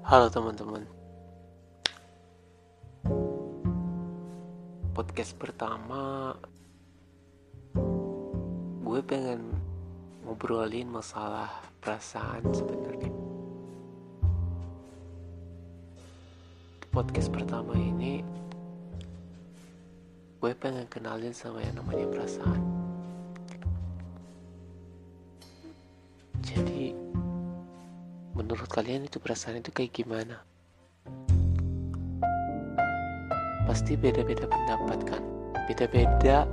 Halo teman-teman. Podcast pertama. Gue pengen ngobrolin masalah perasaan sebenarnya. Podcast pertama ini Gue pengen kenalin sama yang namanya perasaan kalian itu perasaan itu kayak gimana? Pasti beda-beda pendapat kan? Beda-beda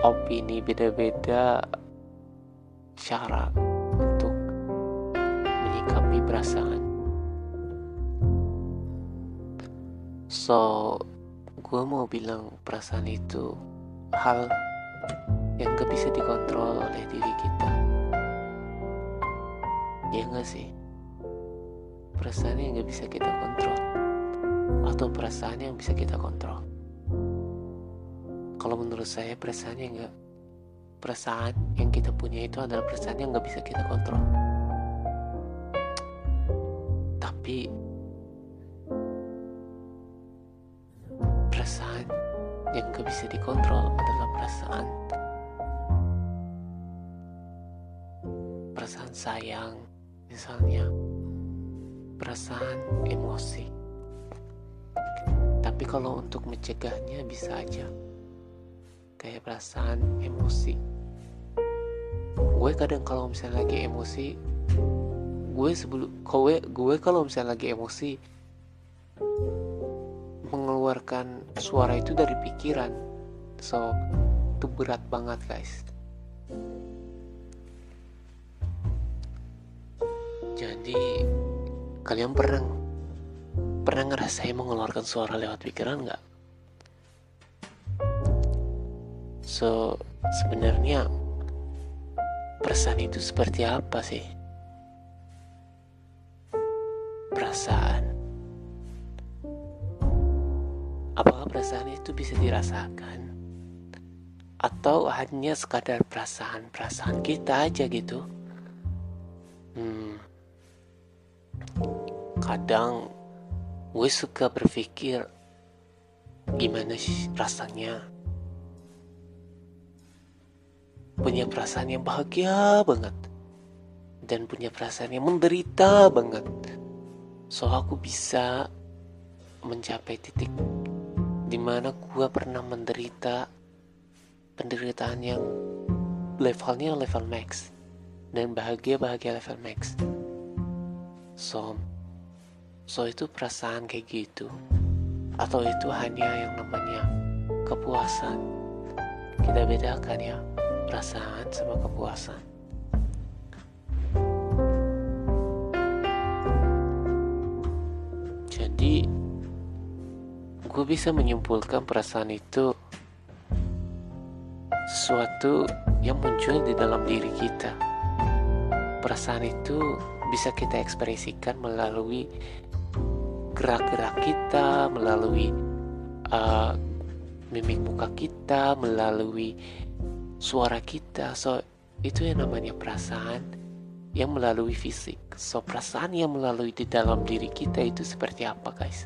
opini, beda-beda cara untuk menyikapi perasaan. So, gue mau bilang perasaan itu hal yang gak bisa dikontrol oleh diri kita. Ya gak sih? Perasaan yang nggak bisa kita kontrol atau perasaan yang bisa kita kontrol. Kalau menurut saya perasaan yang nggak perasaan yang kita punya itu adalah perasaan yang nggak bisa kita kontrol. Tapi perasaan yang nggak bisa dikontrol adalah perasaan perasaan sayang misalnya perasaan emosi. Tapi kalau untuk mencegahnya bisa aja. Kayak perasaan emosi. Gue kadang kalau misalnya lagi emosi, gue sebelum gue gue kalau misalnya lagi emosi mengeluarkan suara itu dari pikiran. So, itu berat banget, guys. Jadi Kalian pernah pernah ngerasain mengeluarkan suara lewat pikiran nggak? So sebenarnya perasaan itu seperti apa sih? Perasaan. Apakah perasaan itu bisa dirasakan? Atau hanya sekadar perasaan-perasaan kita aja gitu? Kadang gue suka berpikir gimana sih rasanya. Punya perasaan yang bahagia banget. Dan punya perasaan yang menderita banget. So aku bisa mencapai titik di mana gue pernah menderita penderitaan yang levelnya level max dan bahagia bahagia level max so So itu perasaan kayak gitu? Atau itu hanya yang namanya kepuasan? Kita bedakan ya Perasaan sama kepuasan. Jadi Gue bisa menyimpulkan perasaan itu Sesuatu yang muncul di dalam diri kita. Perasaan itu bisa kita ekspresikan melalui gerak-gerak kita, melalui uh, mimik muka kita, melalui suara kita. So, itu yang namanya perasaan yang melalui fisik. So, perasaan yang melalui di dalam diri kita itu seperti apa, guys?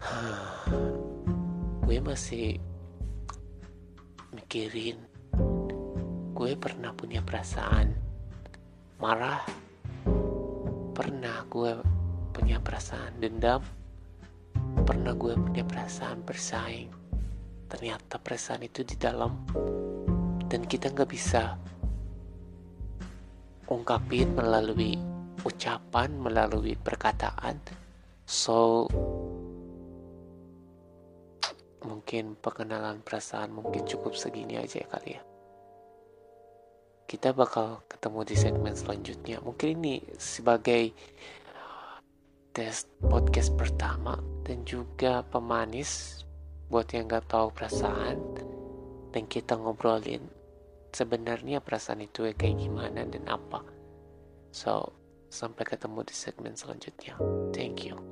gue masih mikirin gue pernah punya perasaan marah. Pernah gue punya perasaan dendam. Pernah gue punya perasaan bersaing. Ternyata perasaan itu di dalam. Dan kita nggak bisa ungkapin melalui ucapan melalui perkataan. So mungkin pengenalan perasaan mungkin cukup segini aja ya kali ya kita bakal ketemu di segmen selanjutnya mungkin ini sebagai tes podcast pertama dan juga pemanis buat yang gak tahu perasaan dan kita ngobrolin sebenarnya perasaan itu kayak gimana dan apa. So, sampai ketemu di segmen selanjutnya. Thank you.